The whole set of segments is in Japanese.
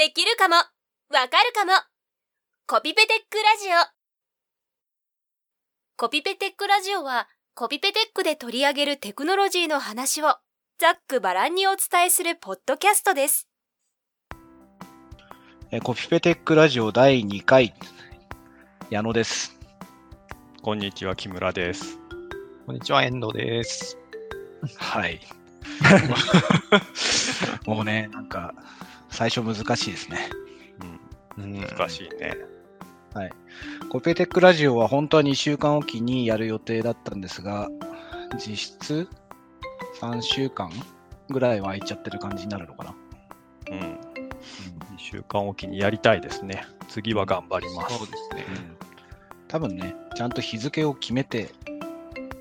できるかも。わかるかも。コピペテックラジオ。コピペテックラジオはコピペテックで取り上げるテクノロジーの話をざっくばらんにお伝えするポッドキャストです。えコピペテックラジオ第2回。矢野です。こんにちは、木村です。こんにちは、遠藤です。はい。もうねなんか最初難しいですねうん、難しいね。コピペテックラジオは本当は2週間おきにやる予定だったんですが実質3週間ぐらいは空いちゃってる感じになるのかな、うん。2週間おきにやりたいですね。次は頑張ります。そうですね。多分ねちゃんと日付を決めて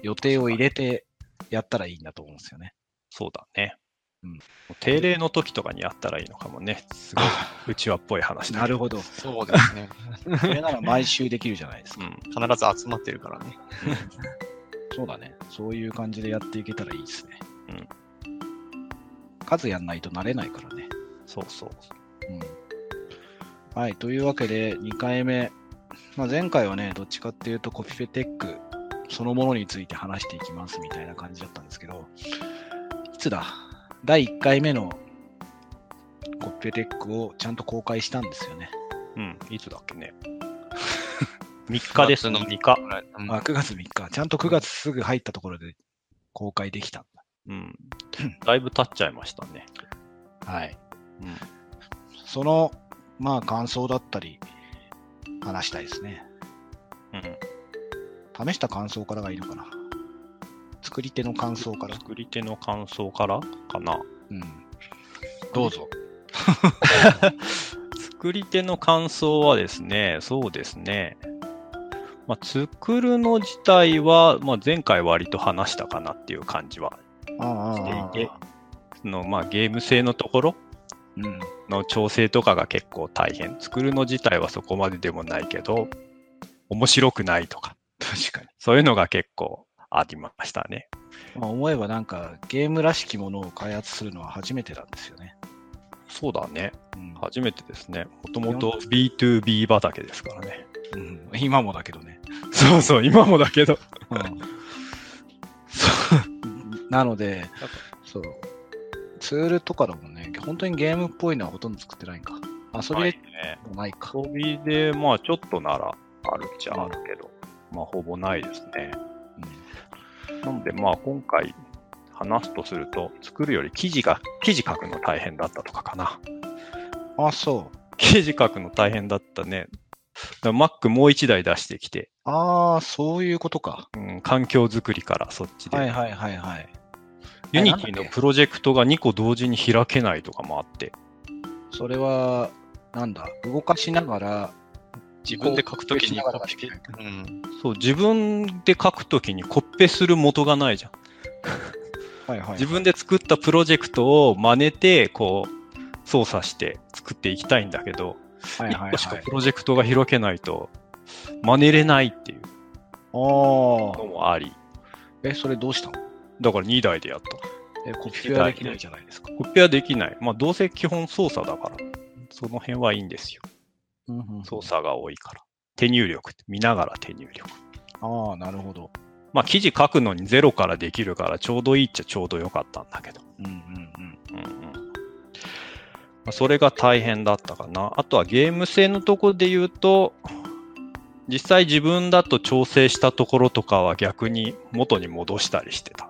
予定を入れてやったらいいんだと思うんですよねそうだね。うん定例の時とかにやったらいいのかもね。すごい、うちわっぽい話なるほどそうですね。それなら毎週できるじゃないですかうん。必ず集まってるからね。そうだね。そういう感じでやっていけたらいいですね。うん数やんないと慣れないからね。そうそう。うん。はい。というわけで、2回目。まあ、前回はね、どっちかっていうとコピペテックそのものについて話していきますみたいな感じだったんですけど、いつだ？第1回目のコピペテックをちゃんと公開したんですよね。うん。いつだっけね。3日ですね。3日。うんあ、9月3日。ちゃんと9月すぐ入ったところで公開できた。うん。だいぶ経っちゃいましたね。はい。うん。その、まあ、感想だったり、話したいですね。うん。試した感想からがいいのかな。作り手の感想から。作り手の感想から？かな。うん。どうぞ。作り手の感想はですね、そうですね。まあ、作るの自体は、まあ、前回割と話したかなっていう感じはああしていて、そのまあ、ゲーム性のところうん。の調整とかが結構大変。作るの自体はそこまででもないけど、面白くないとか、確かに。そういうのが結構ありましたね。まあ、思えばなんか、ゲームらしきものを開発するのは初めてなんですよね。そうだね。うん。初めてですね。もともと B2B 畑ですからね。うん、今もだけどね。そうそう、今もだけど。うん。そう。なので、そう。ツールとかでもね、本当にゲームっぽいのはほとんど作ってないんか。遊びでね。もないか。遊びで、まあちょっとならあるっちゃあるけど、まあほぼないですね。なのでまあ今回話すとすると、作るより記事が、記事書くの大変だったとかかな。うん、あ、そう。記事書くの大変だったね。Mac もう一台出してきて、ああ、そういうことか。うん、環境づくりからそっちで。はいはいはいはい。んだっけ？のプロジェクトが2個同時に開けないとかもあって。それは、なんだ、動かしながら、自分で書くときにコピペ？うん。そう、自分で書くときにコッペする元がないじゃん。はいはい。自分で作ったプロジェクトを真似て、こう、操作して作っていきたいんだけど、はいはい1個しかはい。プロジェクトが開けないと、真似れないっていうあのもあり、あ。え、それどうしたの？だから2台でやった。え、コピペはできないじゃないですか。コピはできない。まあ、どうせ基本操作だから、その辺はいいんですよ。操作が多いから。手入力って、見ながら手入力。ああ、なるほど。まあ、記事書くのにゼロからできるから、ちょうどいいっちゃちょうどよかったんだけど。うんうんうんうんまあそれが大変だったかな。あとはゲーム性のところで言うと、実際自分だと調整したところとかは逆に元に戻したりしてた。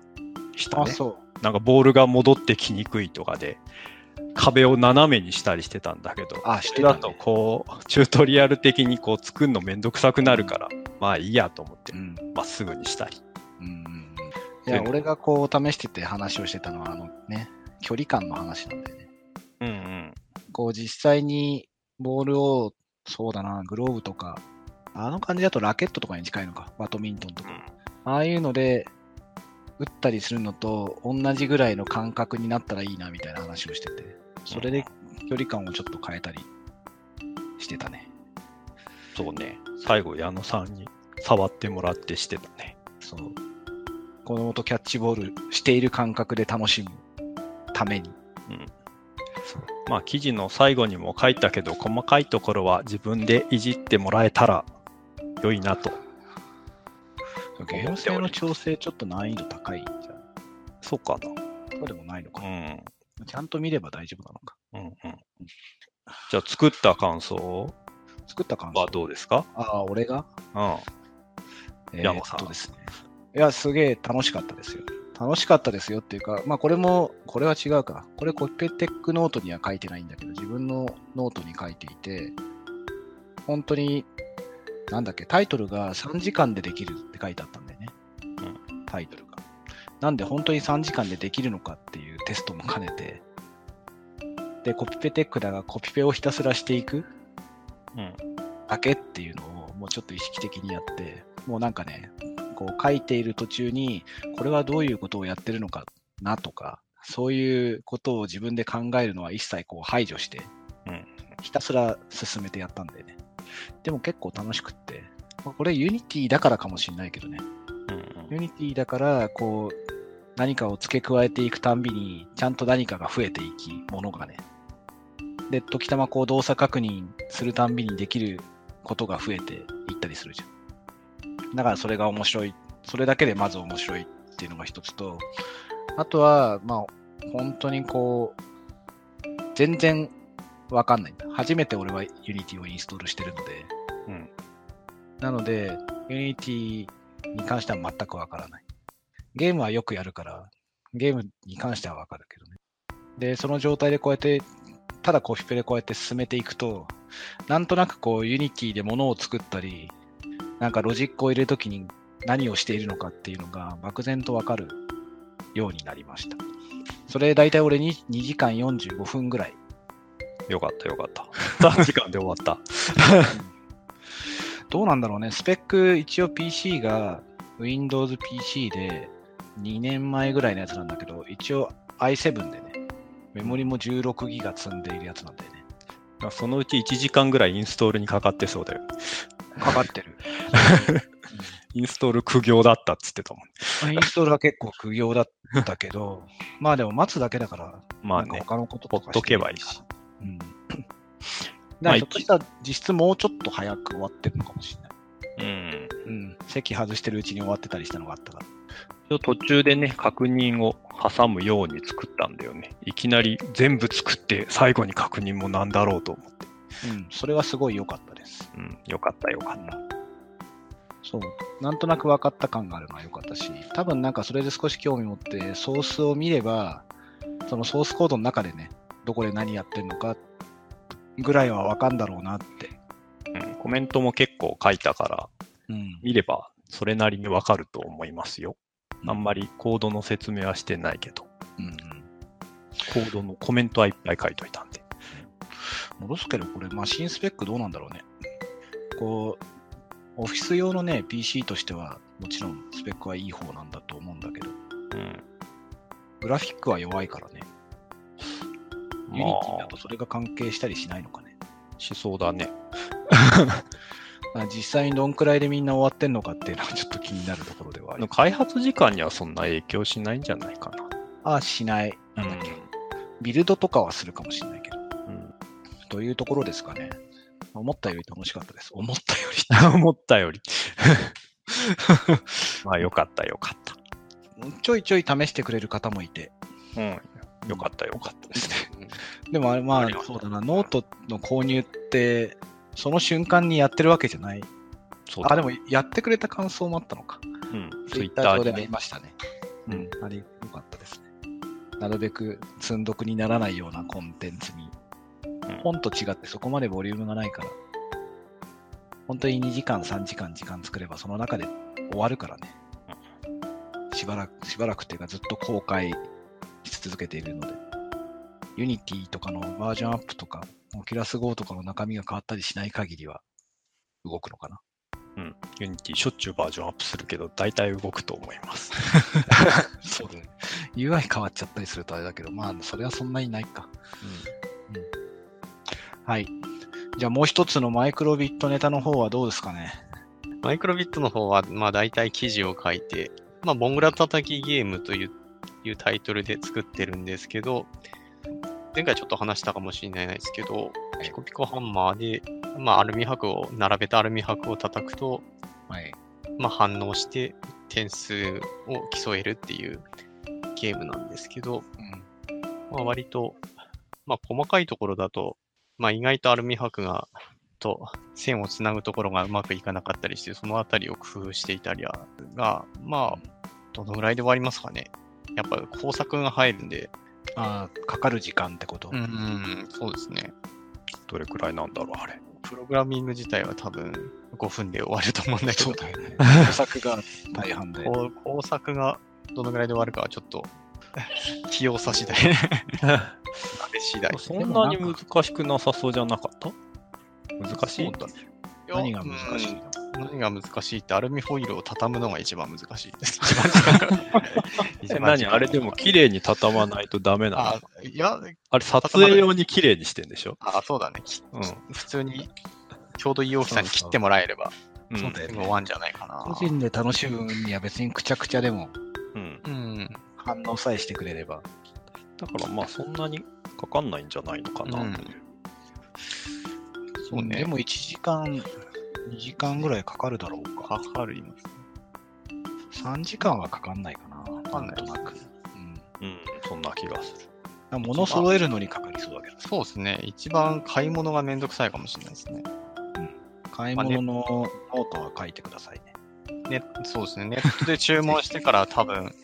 したあ、ね。そなんかボールが戻ってきにくいとかで、壁を斜めにしたりしてたんだけど、う。あ、してた、ね。だとこう、チュートリアル的にこう作るのめんどくさくなるから、まあいいやと思ってう、ん。まっすぐにしたり。うんうんうん。いや、俺がこう試してて話をしてたのは、あのね、距離感の話なんだよね。うんうん。こう実際にボールを、そうだな、グローブとか、あの感じだとラケットとかに近いのか、バドミントンとか。ああいうので、打ったりするのと同じぐらいの感覚になったらいいなみたいな話をしてて、それで距離感をちょっと変えたりしてたね。そうね。最後、矢野さんに触ってもらってしてたね。そう。子供とキャッチボールしている感覚で楽しむために。うん。まあ記事の最後にも書いたけど、細かいところは自分でいじってもらえたら良いなと。ゲーム性の調整ちょっと難易度高いんじゃん。そうかそうでもないのかな。う。ん。ちゃんと見れば大丈夫なのか。うんうん。じゃあ作った感想？作った感想はどうですか？ああ、俺が？うん。え山さんーっとですね。いや、すげえ楽しかったですよ。楽しかったですよっていうか、まあこれも、これは違うか。これコピペテックノートには書いてないんだけど、自分のノートに書いていて、本当に、なんだっけ、タイトルが3時間でできるって書いてあったんだよね。タイトルが。なんで本当に3時間でできるのかっていうテストも兼ねて、で、コピペテックだからコピペをひたすらしていくうん。だけっていうのをもうちょっと意識的にやって、もうなんかね、こう書いている途中に、これはどういうことをやってるのかなとか、そういうことを自分で考えるのは一切こう排除して、うんひたすら進めてやったんでね。でも結構楽しくって、まあこれ Unity だからかもしれないけどね。うん Unity だから、こう、何かを付け加えていくたんびに、ちゃんと何かが増えていき、ものがね。で、時たまこう動作確認するたんびにできることが増えていったりするじゃん。だからそれが面白い。それだけでまず面白いっていうのが一つと、あとは、まあ、本当にこう、全然わかんないんだ。初めて俺は Unity をインストールしてるので、うん。なので、Unity に関しては全くわからない。ゲームはよくやるから、ゲームに関してはわかるけどね。で、その状態でこうやって、ただコピペでこうやって進めていくと、なんとなくこう、Unity で物を作ったり、なんかロジックを入れるときに何をしているのかっていうのが漠然とわかるようになりました。それ大体俺に2時間45分ぐらい。よかったよかった。3 時間で終わった。どうなんだろうね。スペック、一応 PC が Windows PC で2年前ぐらいのやつなんだけど、一応 i7 でね、メモリも16ギガ積んでいるやつなんだよね。そのうち1時間ぐらいインストールにかかってそうだよ。かかってる。インストール苦行だったっつってたもん。まあインストールは結構苦行だったけど、まあでも待つだけだから、まあね、他のこととかほっとけばいいし。うん。だかまあらひょっとしたら実質もうちょっと早く終わってるのかもしれない。うん。うん。席外してるうちに終わってたりしたのがあったから。途中でね、確認を挟むように作ったんだよね。いきなり全部作って最後に確認もなんだろうと思って。うん。それはすごい良かったです。うん、よかったよかった。そう。なんとなく分かった感があるのは良かったし、多分なんかそれで少し興味持ってソースを見れば、そのソースコードの中でね、どこで何やってんのかぐらいは分かんだろうなって。うん、コメントも結構書いたから、うん。見ればそれなりにわかると思いますよ。あんまりコードの説明はしてないけど、うんうん。コードのコメントはいっぱい書いといたんで。戻すけど、これマシンスペックどうなんだろうね。こう、オフィス用のね、PC としては、もちろんスペックはいい方なんだと思うんだけど、うん。グラフィックは弱いからね。 Unity だとまあそれが関係したりしないのかね。あ、しそうだね。ま あ実際にどんくらいでみんな終わってんのかっていうのはちょっと気になるところではあります。開発時間にはそんな影響しないんじゃないかああ、しない。な。なんだっけ。ビルドとかはするかもしれないけど。うん。というところですかね。思ったより楽しかったです。思ったより。思ったより。まあ、よかったよかった。ちょいちょい試してくれる方もいて。うん。よかったよかったですね。でもあれ、まあそうだな、ノートの購入って、その瞬間にやってるわけじゃない。そうだあ、でもやってくれた感想もあったのか。うん。ツツイッター上でありましたね。ううんん、あれ、よかったですね。なるべく積んどくにならないようなコンテンツに。うん本と違ってそこまでボリュームがないから。本当に2時間、3時間時間作ればその中で終わるからね。しばらく、しばらくっていうかずっと公開し続けているので。 Unity とかのバージョンアップとか、 Oculus GO とかの中身が変わったりしない限りは動くのかな。うん。 Unity しょっちゅうバージョンアップするけど、大体動くと思います。そうだね。UI 変わっちゃったりするとあれだけど、まあ、それはそんなにないか。はい。じゃあもう一つのマイクロビットネタの方はどうですかね。マイクロビットの方は、まあ大体記事を書いて、まあ、ボングラ叩きゲームといういうタイトルで作ってるんですけど、前回ちょっと話したかもしれないですけど、ピコピコハンマーで、まあ、アルミ箔を、並べたアルミ箔を叩くと、はい。まあ、反応して点数を競えるっていうゲームなんですけど、うん。まあ、割と、まあ、細かいところだと、まあ、意外とアルミ箔が、と線をつなぐところがうまくいかなかったりして、そのあたりを工夫していたりはが、まあ、どのぐらいで終わりますかね。やっぱ工作が入るんで、ああ、かかる時間ってこと？うん、うん、そうですね。どれくらいなんだろう、あれ。プログラミング自体は多分5分で終わると思うんだけどそう、だよね。工作が大半で。工作がどのぐらいで終わるかはちょっと、器用さ次第。あれ次第。そんなに難しくなさそうじゃなかった？難しい？何が難しいのうん何が難しいって、アルミホイルを畳むのが一番難しいです。何あれでも綺麗に畳まないとダメなの？あ、いや、あれ撮影用に綺麗にしてんでしょ？あ、そうだね。きうん。普通に、ちょうどいい大きさに切ってもらえれば、うんそうだよすぐ終わんじゃないかな。個人で楽しむには別にくちゃくちゃでもうん。うん。反応さえしてくれれば。だからまあそんなにかかんないんじゃないのかな。うんそうね。でも1時間、2時間ぐらいかかるだろうか。かかる今。3時間はかかんないかな。かかんないなんとなく。うん。うん、そんな気がする。物揃えるのにかかりそうだけど。そうですね。一番買い物がめんどくさいかもしれないですね。買い物のノートは書いてくださいね。ね、そうですね。ネットで注文してから 多分、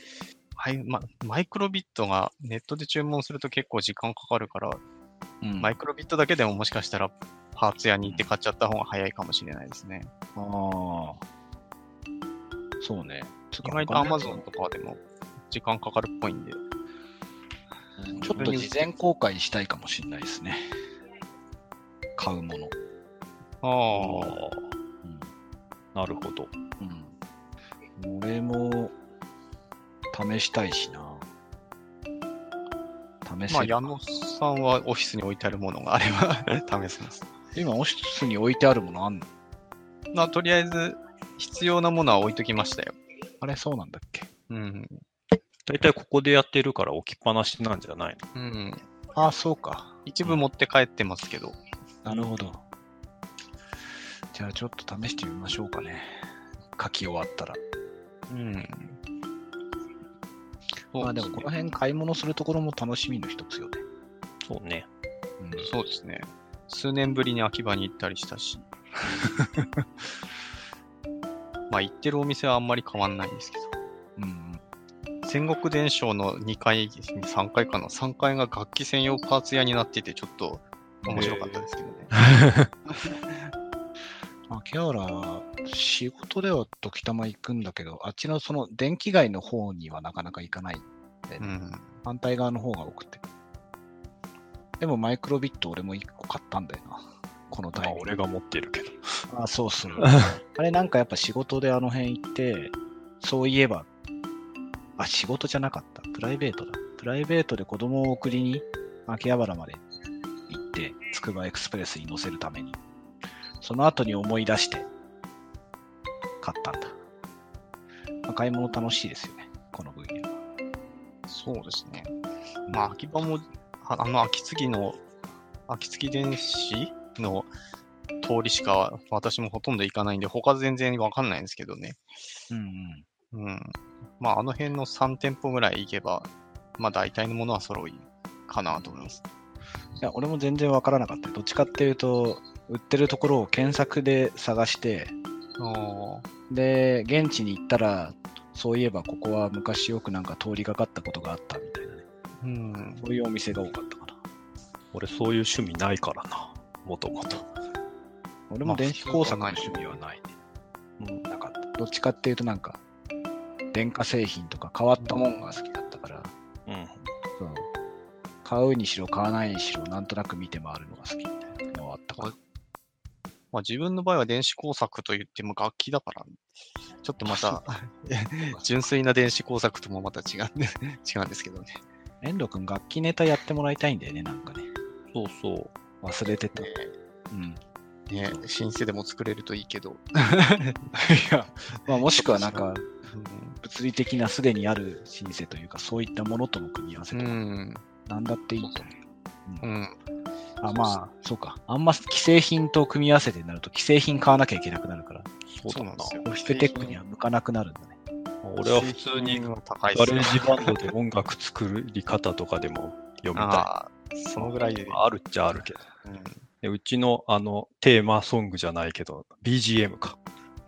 はいま、 micro:bit がネットで注文すると結構時間かかるから、うん micro:bit だけでももしかしたらパーツ屋に行って買っちゃった方が早いかもしれないですね。ああ。そうね。意外と Amazon とかでも時間かかるっぽいんで。ちょっと事前公開したいかもしれないですね。買うもの。ああ、うんなるほど。うん。俺も試したいしな。試まあ。矢野さんはオフィスに置いてあるものがあれば 試せます。今、オフィスに置いてあるものあんの？まあ、とりあえず必要なものは置いときましたよ。あれ、そうなんだっけ？うん。だいたいここでやってるから置きっぱなしなんじゃないの？うん。ああ、そうか。一部持って帰ってますけど。なるほど。じゃあ、ちょっと試してみましょうかね。書き終わったら。うん。まあでも、この辺買い物するところも楽しみの一つよね。そうね。うんそうですね。数年ぶりに秋葉に行ったりしたし。まあ行ってるお店はあんまり変わんないんですけど。うん戦国伝承の2階、3階かな ?3 階が楽器専用パーツ屋になってて、ちょっと面白かったですけどね。うん。秋葉原は仕事では時たま行くんだけど、あっちのその電気街の方にはなかなか行かない。うん。反対側の方が多くて。でもマイクロビット俺も1個買ったんだよな。このタイミング。まあ俺が持ってるけど。あ、そうそう。あれなんかやっぱ仕事であの辺行って、そういえば、あ、仕事じゃなかった。プライベートだ。プライベートで子供を送りに秋葉原まで行って、つくばエクスプレスに乗せるために。その後に思い出して、買ったんだ。まあ買い物楽しいですよね。この分野は。そうですね。まあ秋葉も、ああの秋継の、秋継電子の通りしか私もほとんど行かないんで、他全然わかんないんですけどね。うんうん。うん。まああの辺の3店舗ぐらい行けば、まあ大体のものは揃いかなと思います。いや、俺も全然わからなかったよ。どっちかっていうと、売ってるところを検索で探して、あで、現地に行ったら、そういえばここは昔よくなんか通りがかったことがあったみたいなね。うん。そういうお店が多かったかな。俺そういう趣味ないからな。もともと。俺も電子工作の趣味はないね。うん、なかった。どっちかっていうとなんか、電化製品とか変わったもんが好きだったから、うん。そう。買うにしろ買わないにしろ、なんとなく見て回るのが好きみたいなのはあったかな。まあ自分の場合は電子工作と言っても楽器だから、ちょっとまた 純粋な電子工作ともまた違うんで違うんですけどね。遠藤くん楽器ネタやってもらいたいんだよね、なんかね。そうそう。忘れてた。うん。ねシンセでも作れるといいけど。いや、まあもしくはなんか、うん物理的なすでにあるシンセというか、そういったものとの組み合わせうとか、ん。なんだっていいと思う。うん。あ、まあ、そうか。あんま既製品と組み合わせてなると、既製品買わなきゃいけなくなるから、そうだな。そうなんですよコピペテックには向かなくなるんだね。俺は普通に GarageBand で音楽作り方とかでも読みたい。ああ、そのぐらいで。あるっちゃあるけど。うんでうちのあのテーマソングじゃないけど、BGM か。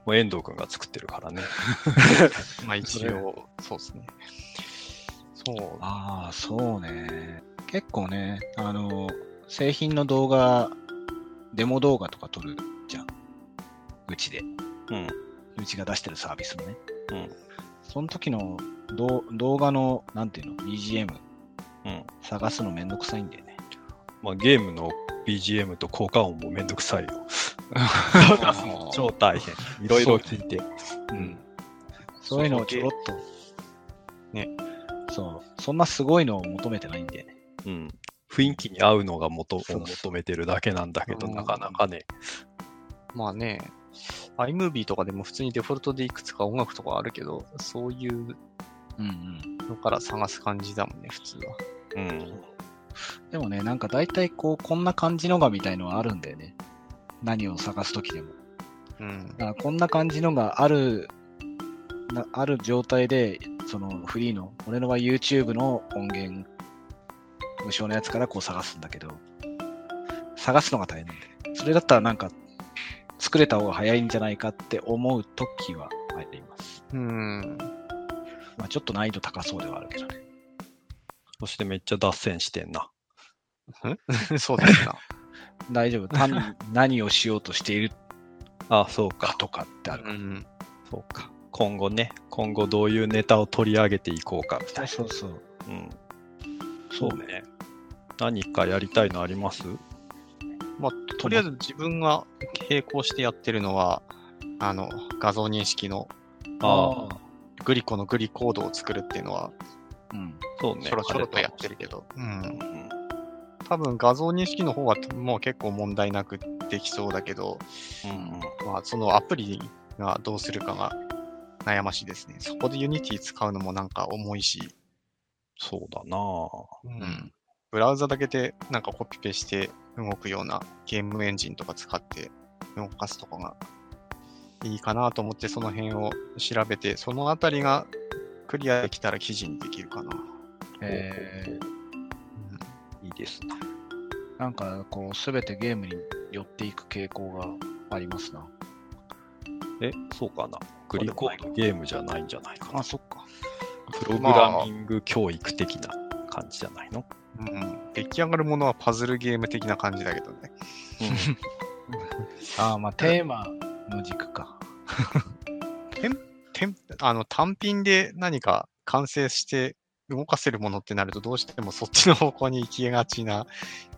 もう遠藤くんが作ってるからね。まあ一応、そうですね。そう。ああ、そうね。結構ね、あの、製品の動画、デモ動画とか撮るじゃん。うちで。うん。うちが出してるサービスのね。うん。その時の動動画の、なんていうの、BGM うん。探すのめんどくさいんだよね。まあ、ゲームの BGM と効果音もめんどくさいよ。ー超大変。いろいろ聞いて。うん。そういうのをちょろっと。ね。そう。そんなすごいのを求めてないんだよね。うん。雰囲気に合うのが元そうを求めてるだけなんだけど、うんなかなかね。まあね、iMovie とかでも普通にデフォルトでいくつか音楽とかあるけど、そういう。のから探す感じだもんね、普通は。うん。でもね、なんか大体こう、こんな感じのがみたいのはあるんだよね。何を探すときでも。うんだ。からこんな感じのがある、なある状態で、そのフリーの、俺のは YouTube の音源、無償のやつからこう探すんだけど、探すのが大変なんで。それだったらなんか、作れた方が早いんじゃないかって思うときはあります。うん。まあちょっと難易度高そうではあるけどね。そしてめっちゃ脱線してんな。そうですな。大丈夫。単に 何をしようとしているあ、そうか。かとかってある。うん。そうか。今後ね、今後どういうネタを取り上げていこうかみたいそうそう。な。うん。そうね。何かやりたいのあります？まあ、とりあえず自分が並行してやってるのは、あの、画像認識のああ、グリコのグリコードを作るっていうのは、うん。そうね。ちょろちょろとやってるけど、う。うんん。多分画像認識の方はもう結構問題なくできそうだけど、うん。まあ、そのアプリがどうするかが悩ましいですね。そこで Unity 使うのもなんか重いし、そうだなうん。ブラウザだけでなんかコピペして動くようなゲームエンジンとか使って動かすとかがいいかなと思ってその辺を調べて、そのあたりがクリアできたら記事にできるかな。えー、うんいいですな。なんかこう、すべてゲームに寄っていく傾向がありますな。え、そうかな。グリコードゲームじゃないんじゃないかなあ、。そっか。プログラミング教育的な感じじゃないの、うん、出来上がるものはパズルゲーム的な感じだけどね。あーまあ、テーマの軸か。てんあの単品で何か完成して動かせるものってなるとどうしてもそっちの方向に行きがちな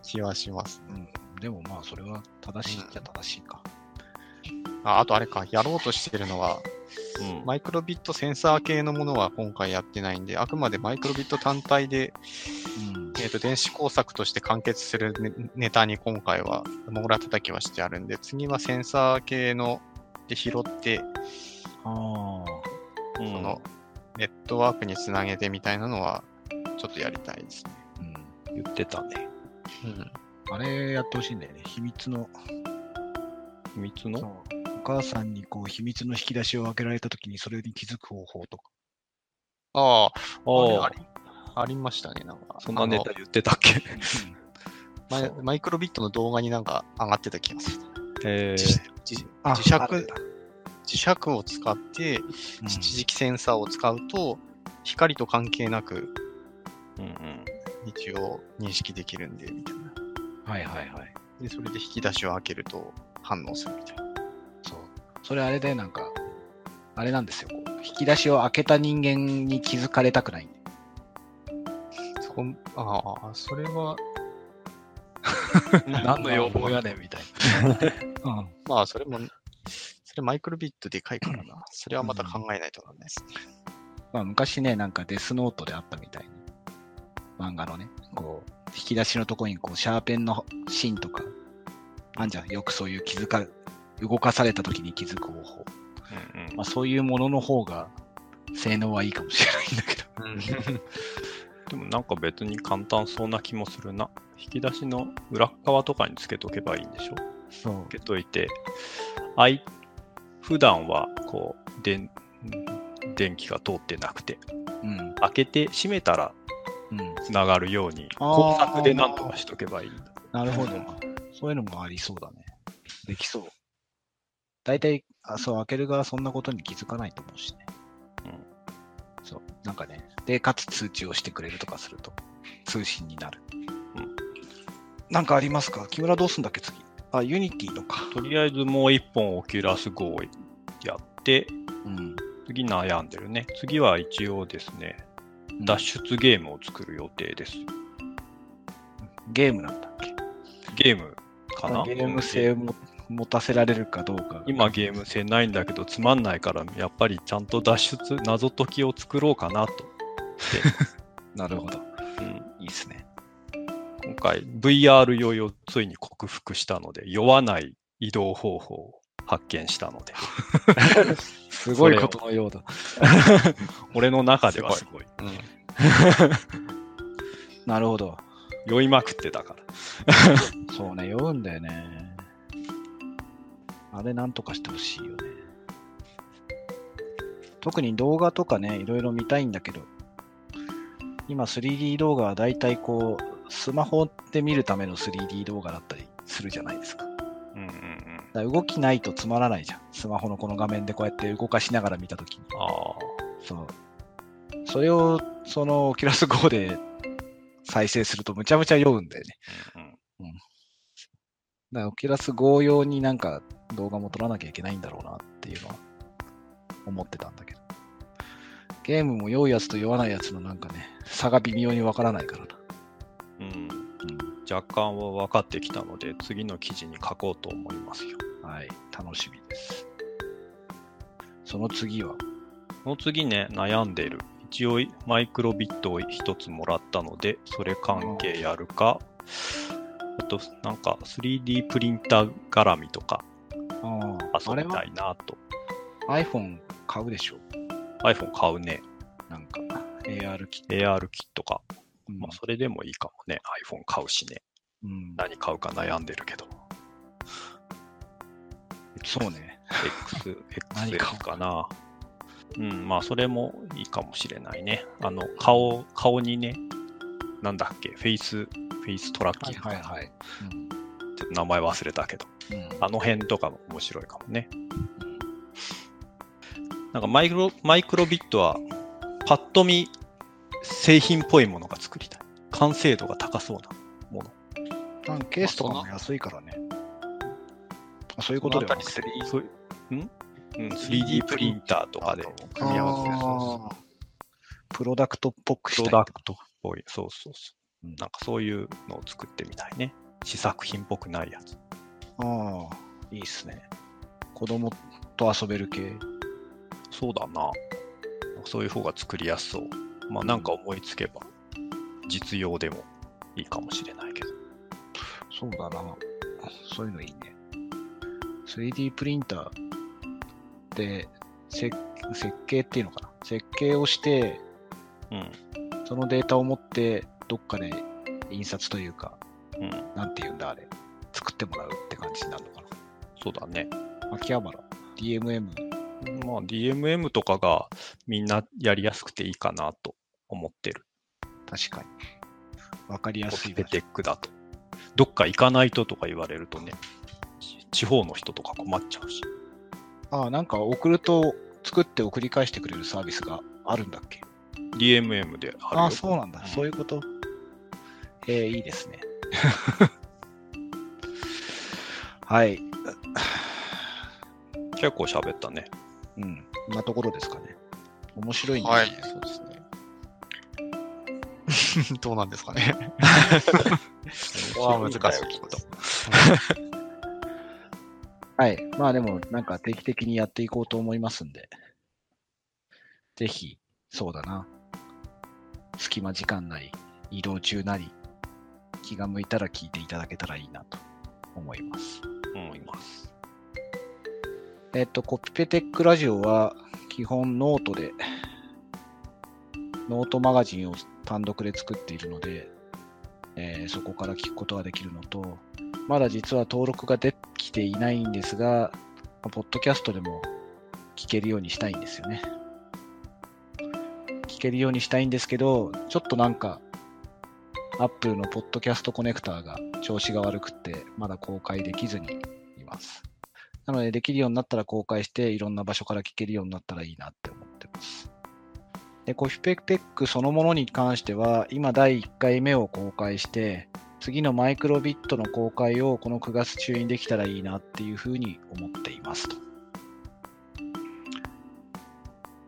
気はします。うん。でもまあ、それは正しいっちゃ正しいか。ああとあれか、やろうとしてるのは、うんマイクロビットセンサー系のものは今回やってないんで、あくまでマイクロビット単体で、うん。えー、と電子工作として完結するネネタに今回はモグラ叩きはしてあるんで、次はセンサー系ので拾って、ああ。うんそのネットワークにつなげてみたいなのはちょっとやりたいですね。うん。言ってたね。うんあれやってほしいんだよね。秘密の。秘密の？お母さんにこう、秘密の引き出しを開けられたときにそれに気づく方法とか。ああ、あれあありありましたね、なんか。そんなネタあ言ってたっけ？のマイ マイクロビットの動画になんか上がってた気がする。え自自あ磁石磁石を使って、磁気センサーを使うと、光と関係なくうんうん。位置を認識できるんで、みたいな。はいはいはい。で、それで引き出しを開けると反応するみたいな。それあれでなんか、あれなんですよ。引き出しを開けた人間に気づかれたくないんで。そこ、ああ、それは、何の要望やねんみたいな。うん。まあ、それも、それマイクロビットでかいからな。それはまた考えないとなんないですね。まあ昔ね、なんかデスノートであったみたいに、漫画のね、こう、引き出しのとこにこう、シャーペンの芯とか、あんじゃん。よくそういう気づか、動かされた時に気づく方法。うんうんまあそういうものの方が、性能はいいかもしれないんだけど。でもなんか別に簡単そうな気もするな。引き出しの裏側とかにつけとけばいいんでしょ？そうつ。けといて、あい普段はこう電、電気が通ってなくて、うん。開けて閉めたらうん。つながるように、あー工作でなんとかしとけばいいんだ。なるほど。そういうのもありそうだね。できそう。大体、あそう、開ける側そんなことに気づかないと思うしね。うんそう。なんかね、で、かつ通知をしてくれるとかすると、通信になる。うんなんかありますか？木村どうすんだっけ次？あ、 Unity のか。とりあえずもう一本オキュラス GO をやって、うん。次悩んでるね。次は一応ですね、脱出ゲームを作る予定です。ゲームなんだっけ？ゲームかな？ゲーム性をも持たせられるかどうか。今ゲーム性ないんだけどつまんないからやっぱりちゃんと脱出謎解きを作ろうかなと、なるほど。うん、いいっすね。今回 VR 酔いをついに克服したので酔わない移動方法を発見したので すごいことのようだ。俺の中ではすごいうん。なるほど。酔いまくってたからそうね、酔うんだよね。あれなんとかしてほしいよね。特に動画とかね、いろいろ見たいんだけど、今 3D 動画はだいたいこう、スマホで見るための 3D 動画だったりするじゃないですか。うんうんうんら動きないとつまらないじゃん。スマホのこの画面でこうやって動かしながら見たときに。ああそう。それを、その、オキュラス GO で再生するとむちゃむちゃ酔うんだよね。うんうんだから、オキュラス GO 用になんか動画も撮らなきゃいけないんだろうなっていうのは思ってたんだけど。ゲームも酔うやつと酔わないやつのなんかね、差が微妙にわからないからな。うんうん。若干は分かってきたので次の記事に書こうと思いますよはい。楽しみです。その次は、その次ね、悩んでる。一応、マイクロビットを一つもらったので、それ関係やるか、あと、なんか 3D プリンター絡みとか遊びたいなと。iPhone 買うでしょ？iPhone 買うね。なんか、AR キット。AR キットか。うんまあ、それでもいいかもね。iPhone 買うしね。うん、何買うか悩んでるけど。そうね。X、XL かな。うん、まあ、それもいいかもしれないね。あの、顔、顔にね、なんだっけ、フェイス、フェイストラッキングはいはい。ちょっと名前忘れたけど。うん。うんあの辺とかも面白いかもね。なんかマイクロ、 micro:bit は、パッと見、製品っぽいものが作りたい。完成度が高そうなもの。なんかケースとかも安いからね。あそういうことではなくて。そういう、ん？うん、3D プリンターとかで組み合わせる。あープロダクトっぽくプしたい。ロダクトっぽい。そうそうそう。うんなんかそういうのを作ってみたいね。試作品っぽくないやつ。ああ、いいっすね。子供と遊べる系。そうだな。そういう方が作りやすそう。まあなんか思いつけば、実用でもいいかもしれないけど。そうだな。そういうのいいね。3D プリンターで設設計っていうのかな。設計をして、うん。そのデータを持って、どっかで印刷というか、うん。なんていうんだあれ、作ってもらうって感じになるのかそうだね。な。秋葉原、DMM。まあ DMM とかがみんなやりやすくていいかなと思ってる。確かに。わかりやコすいピペテックだと。どっか行かないととか言われるとね、ち地方の人とか困っちゃうし。ああ、なんか送ると作って送り返してくれるサービスがあるんだっけ？DMM であるよ。ああ、そうなんだ。うんそういうこと？えー、いいですね。はい。結構喋ったね。うん。こんなところですかね。面白いんはい、ですねそうですね。どうなんですかね。ここは難しい。はい。まあでも、なんか定期的にやっていこうと思いますんで。ぜひ、そうだな。隙間時間なり、移動中なり、気が向いたら聞いていただけたらいいなと思います。思います。えっと、コピペテックラジオは基本ノートで、ノートマガジンを単独で作っているので、えーそこから聞くことができるのと、まだ実は登録ができていないんですが、まあポッドキャストでも聞けるようにしたいんですよね。けるようにしたいんですけど、ちょっとなんか、Apple のポッドキャストコネクターが調子が悪くって、まだ公開できずにいます。なので、できるようになったら公開して、いろんな場所から聞けるようになったらいいなって思ってます。で、コフィペテックそのものに関しては、今第1回目を公開して、次のマイクロビットの公開をこの9月中にできたらいいなっていうふうに思っていますと。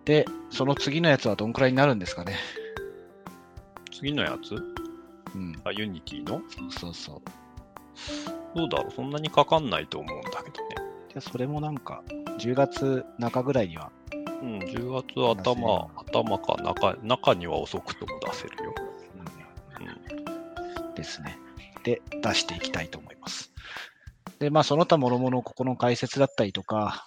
で、その次のやつはどんくらいになるんですかね？次のやつ？うん。あ、 Unity の？そうそう。どうだろう？そんなにかかんないと思うんだけどね。じゃあ、それもなんか、10月中ぐらいには、うん、10月頭、頭か中、中には遅くとも出せるよ。うん。ですね。で、出していきたいと思います。で、まあ、その他諸々、ここの解説だったりとか、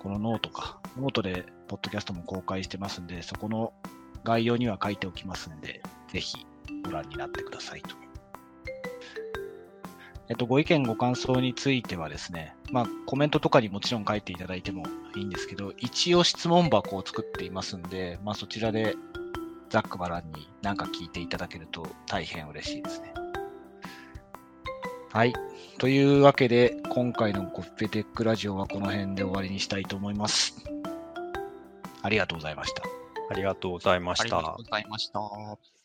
このノートか、ノートで、ポッドキャストも公開してますんで、そこの概要には書いておきますんで、ぜひご覧になってくださいと。えっと、ご意見、ご感想についてはですね、まあ、コメントとかにもちろん書いていただいてもいいんですけど、一応質問箱を作っていますんで、まあ、そちらでざっくばらんに何か聞いていただけると大変嬉しいですね。はい。というわけで、今回のコッペテックラジオはこの辺で終わりにしたいと思います。ありがとうございました。ありがとうございましたありがとう。ございました。